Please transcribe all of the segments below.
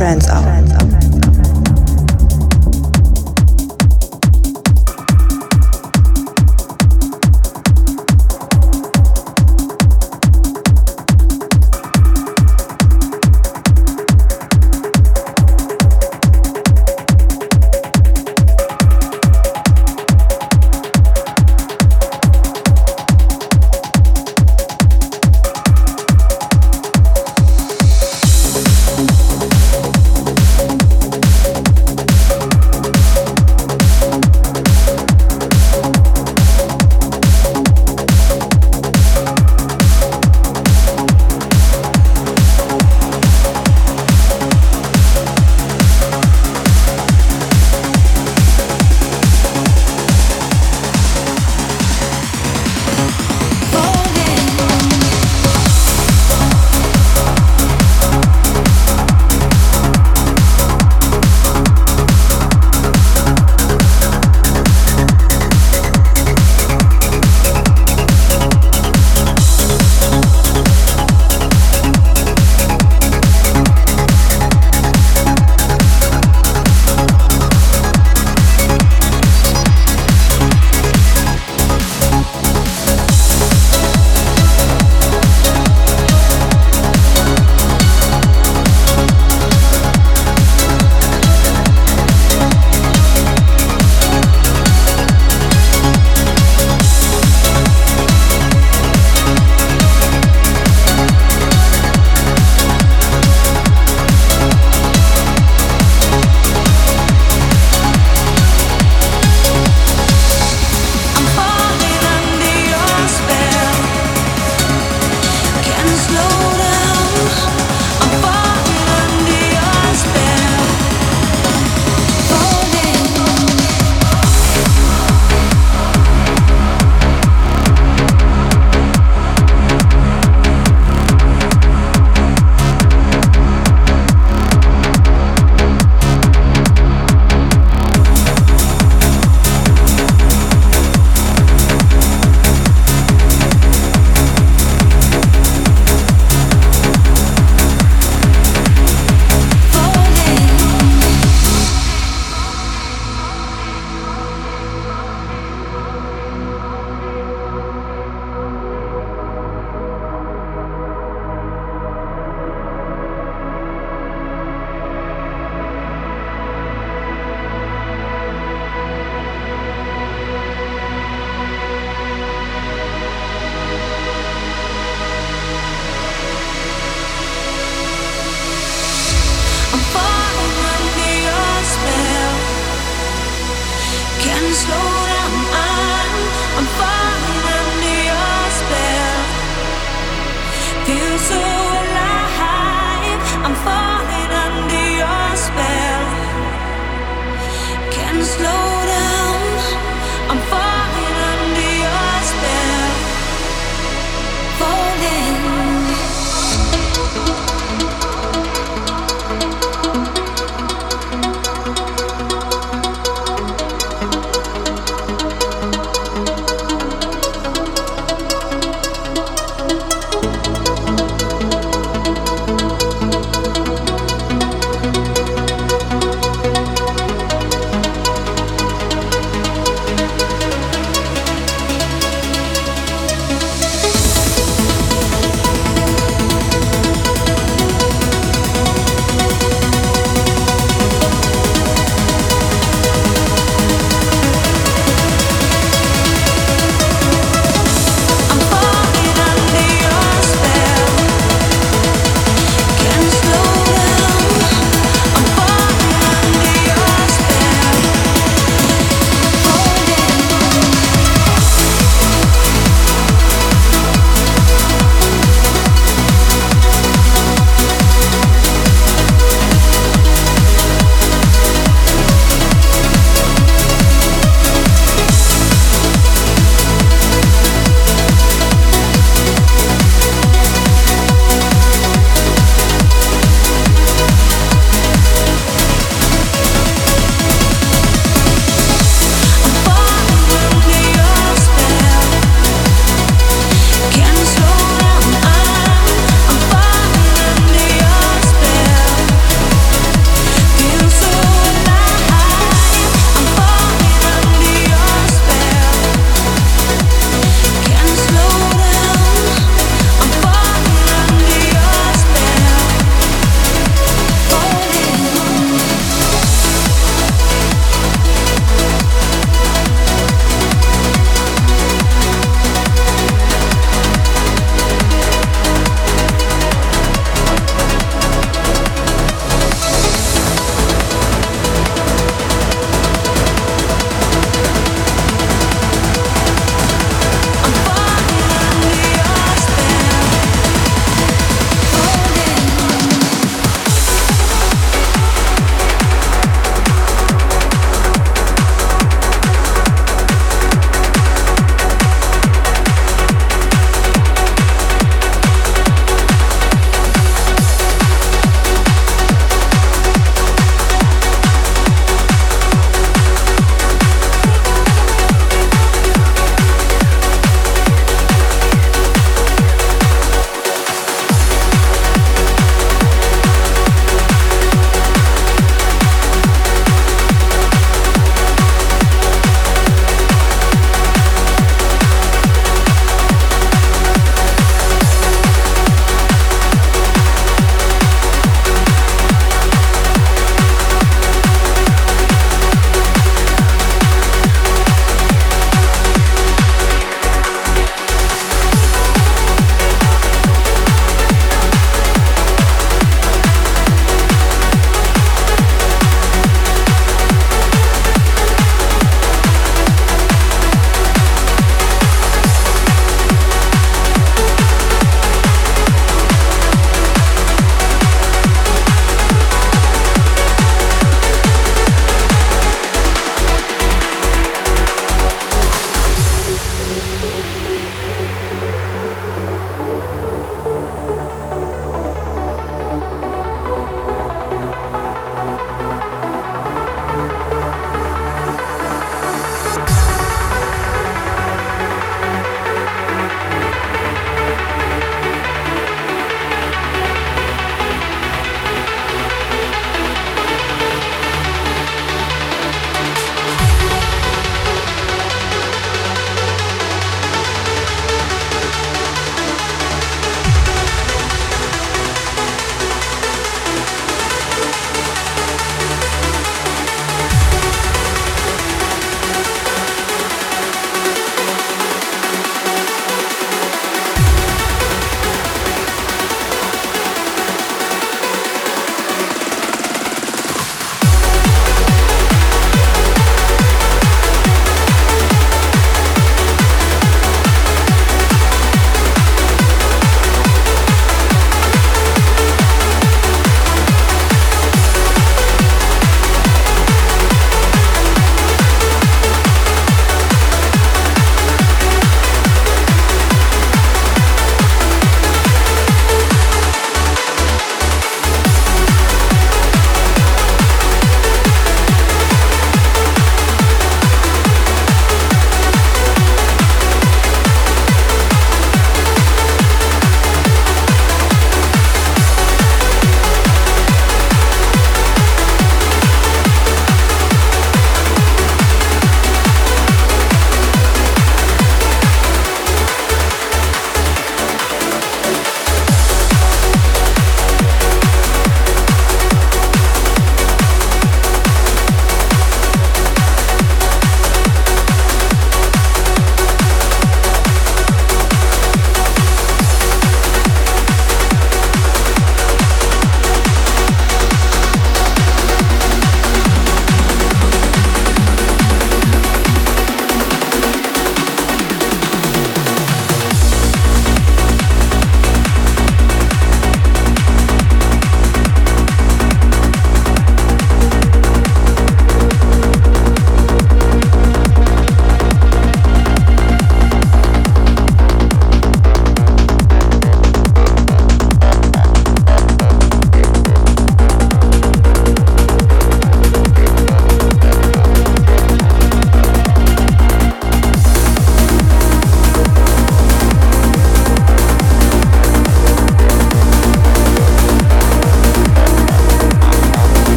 Uplifting trance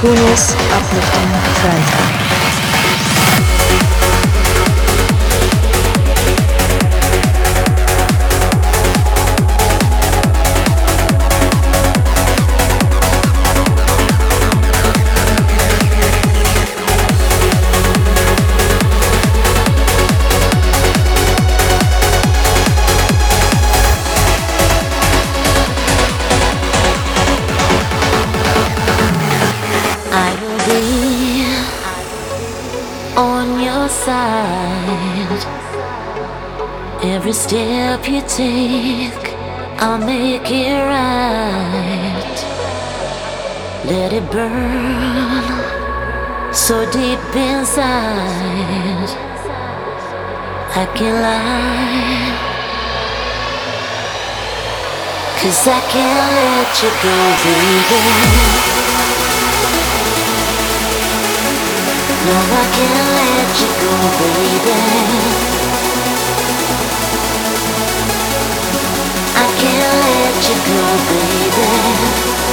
coolest, uplifting trance deep inside. I can lie. Cause I can't let you go, baby. No, I can't let you go, baby. I can't let you go, baby.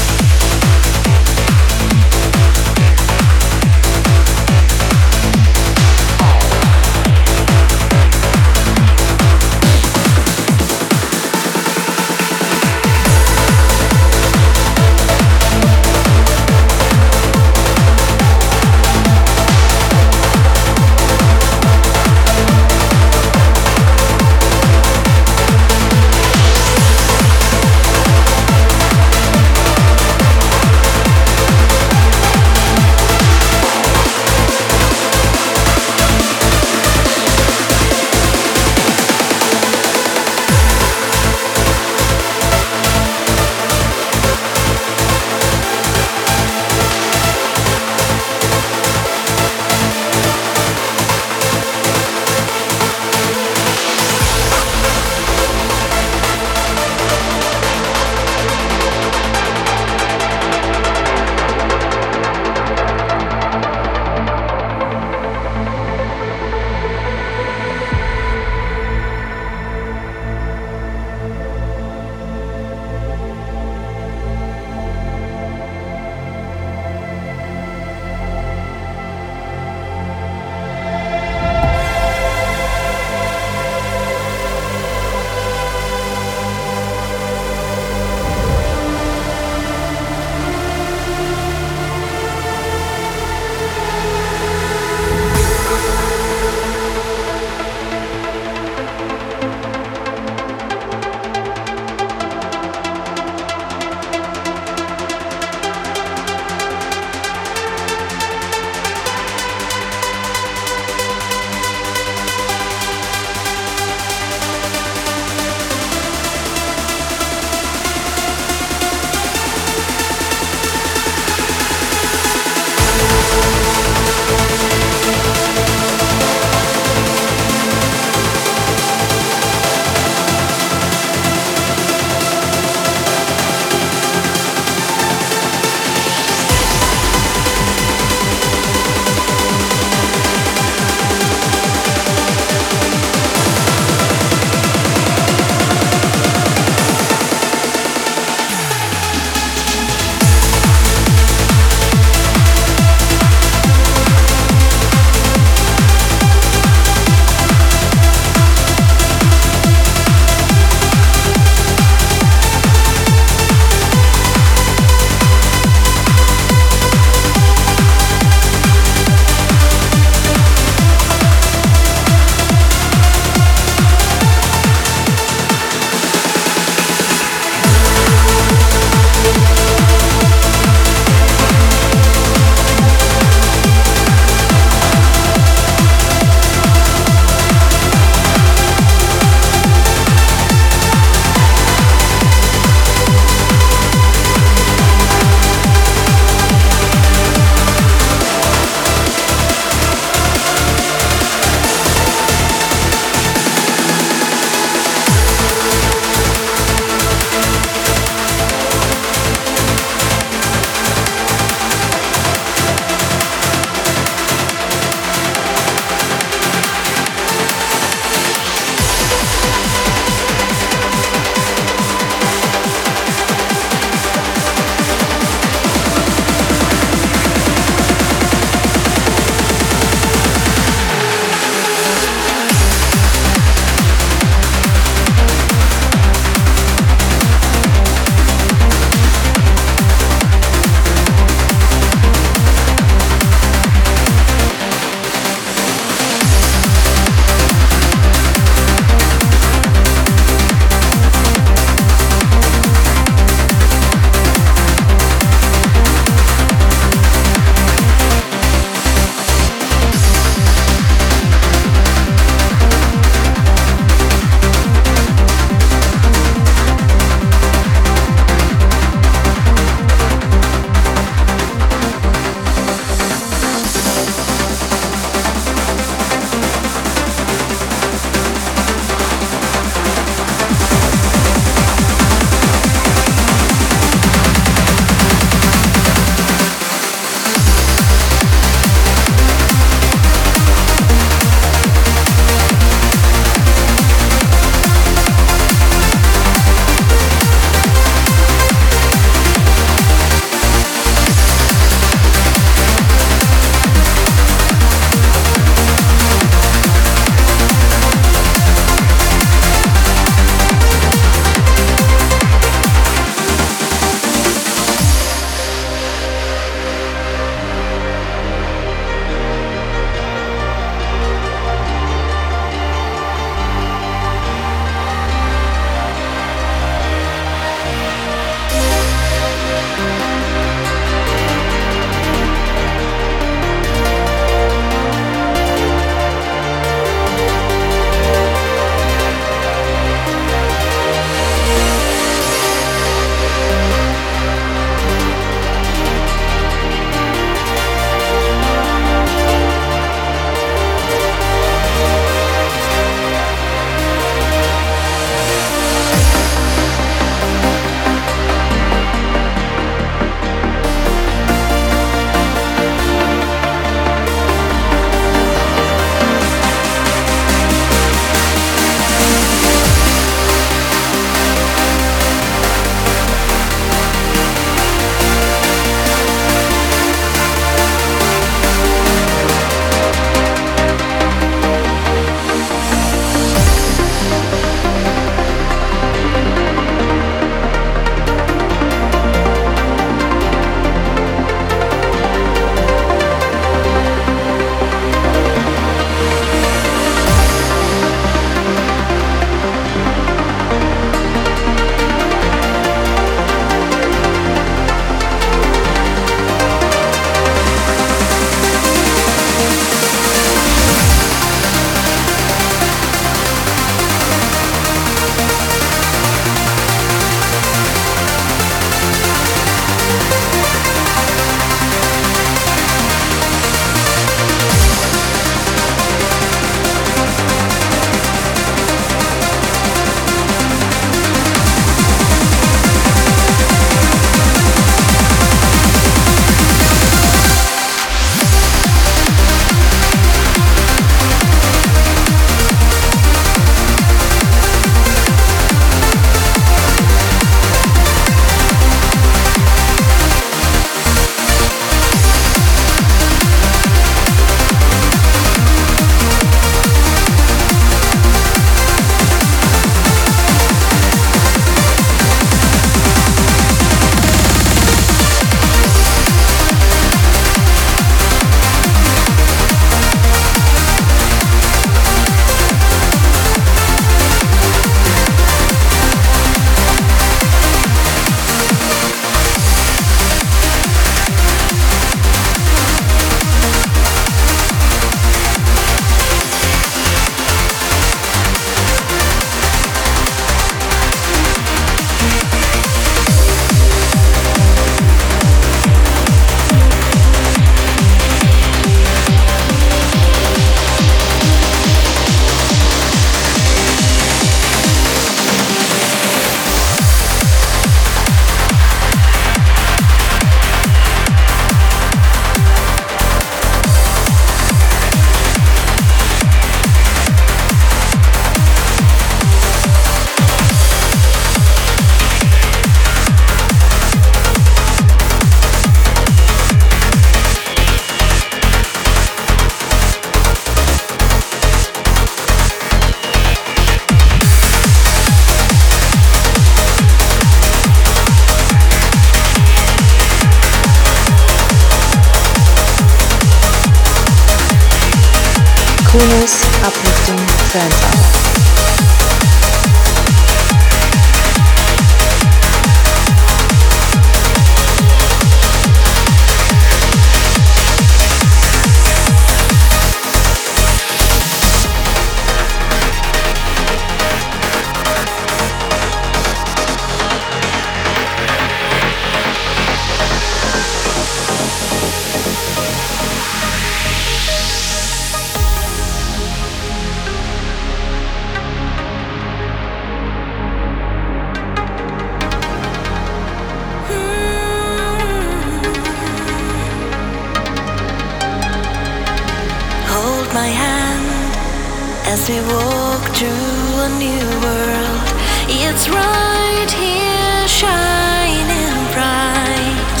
as we walk through a new world. It's right here, shining bright.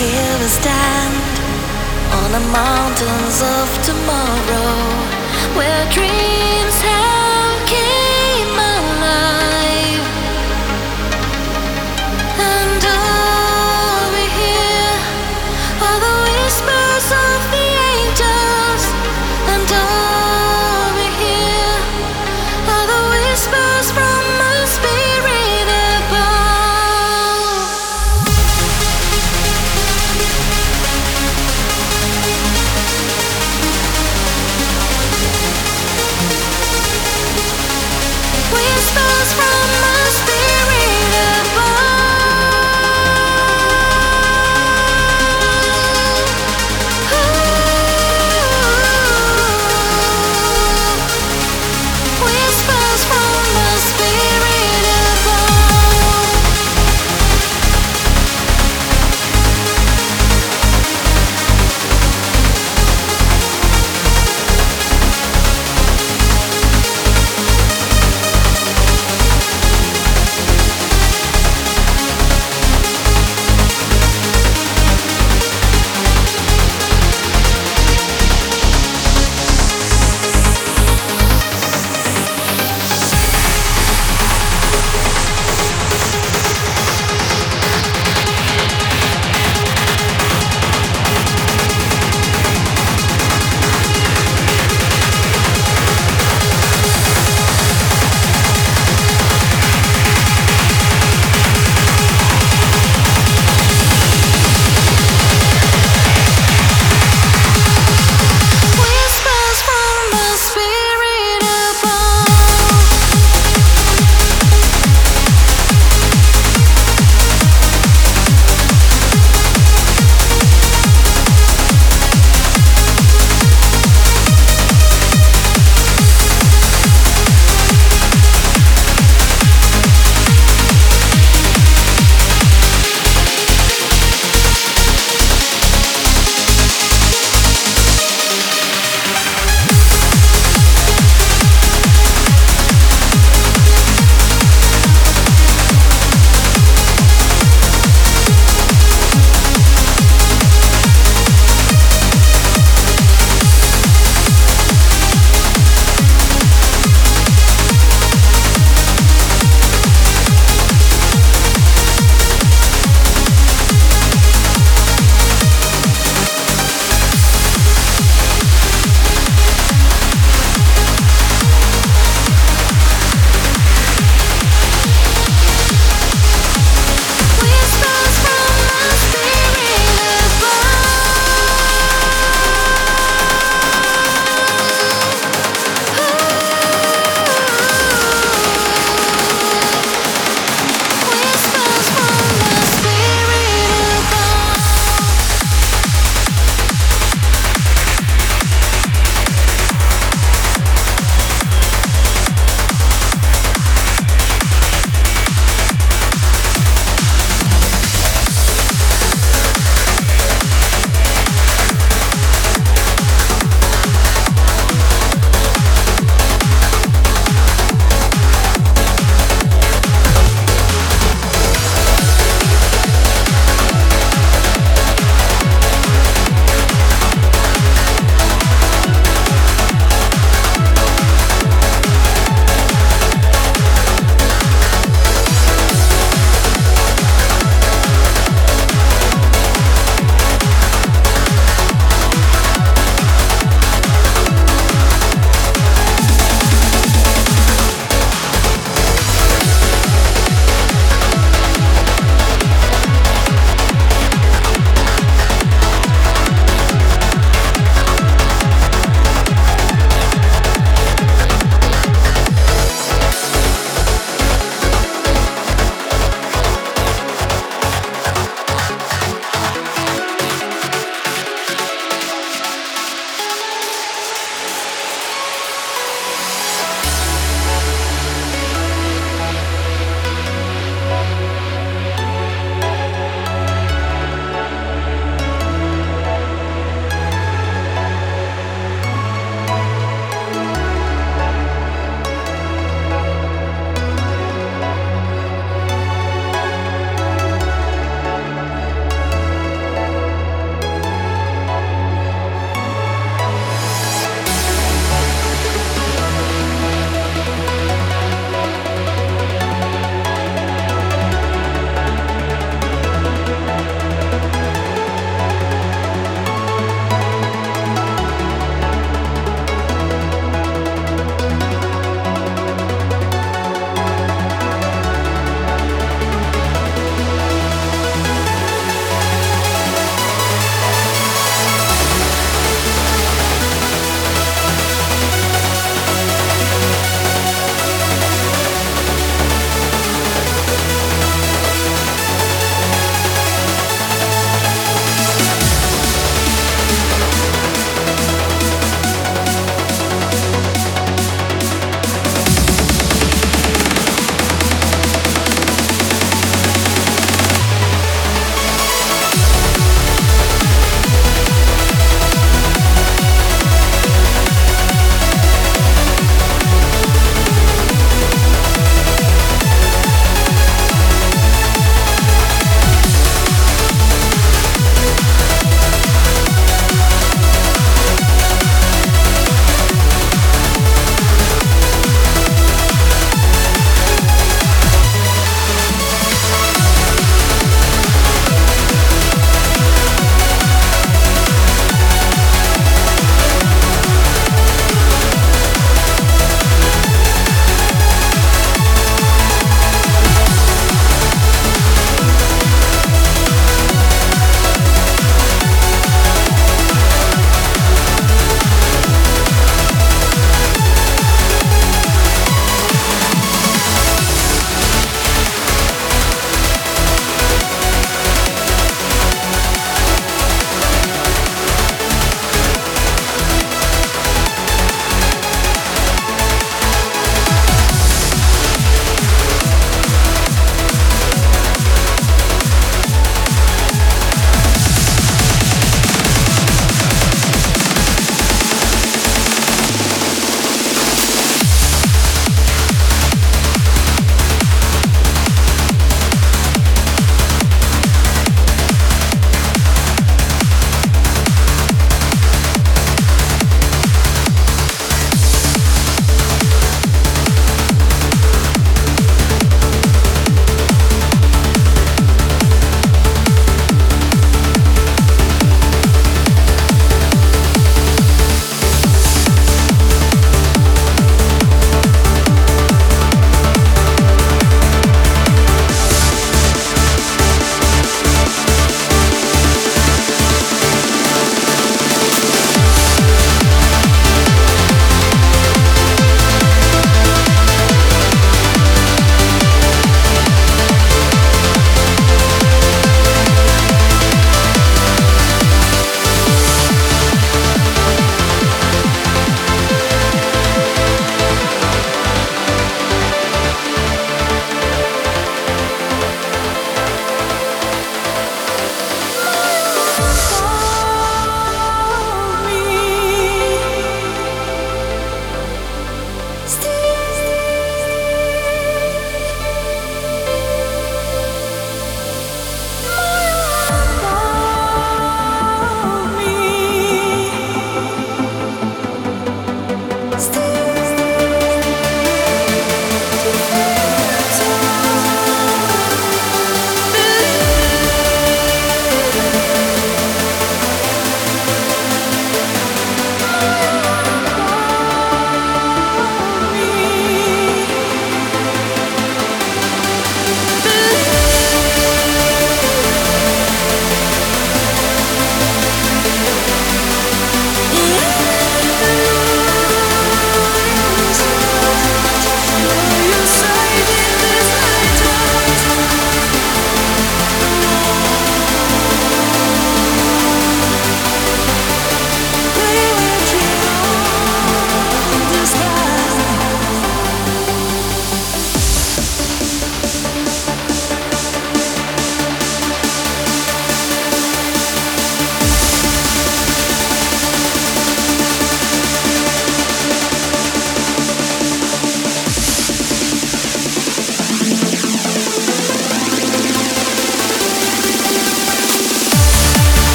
Here we stand on the mountains of tomorrow, where dreams have.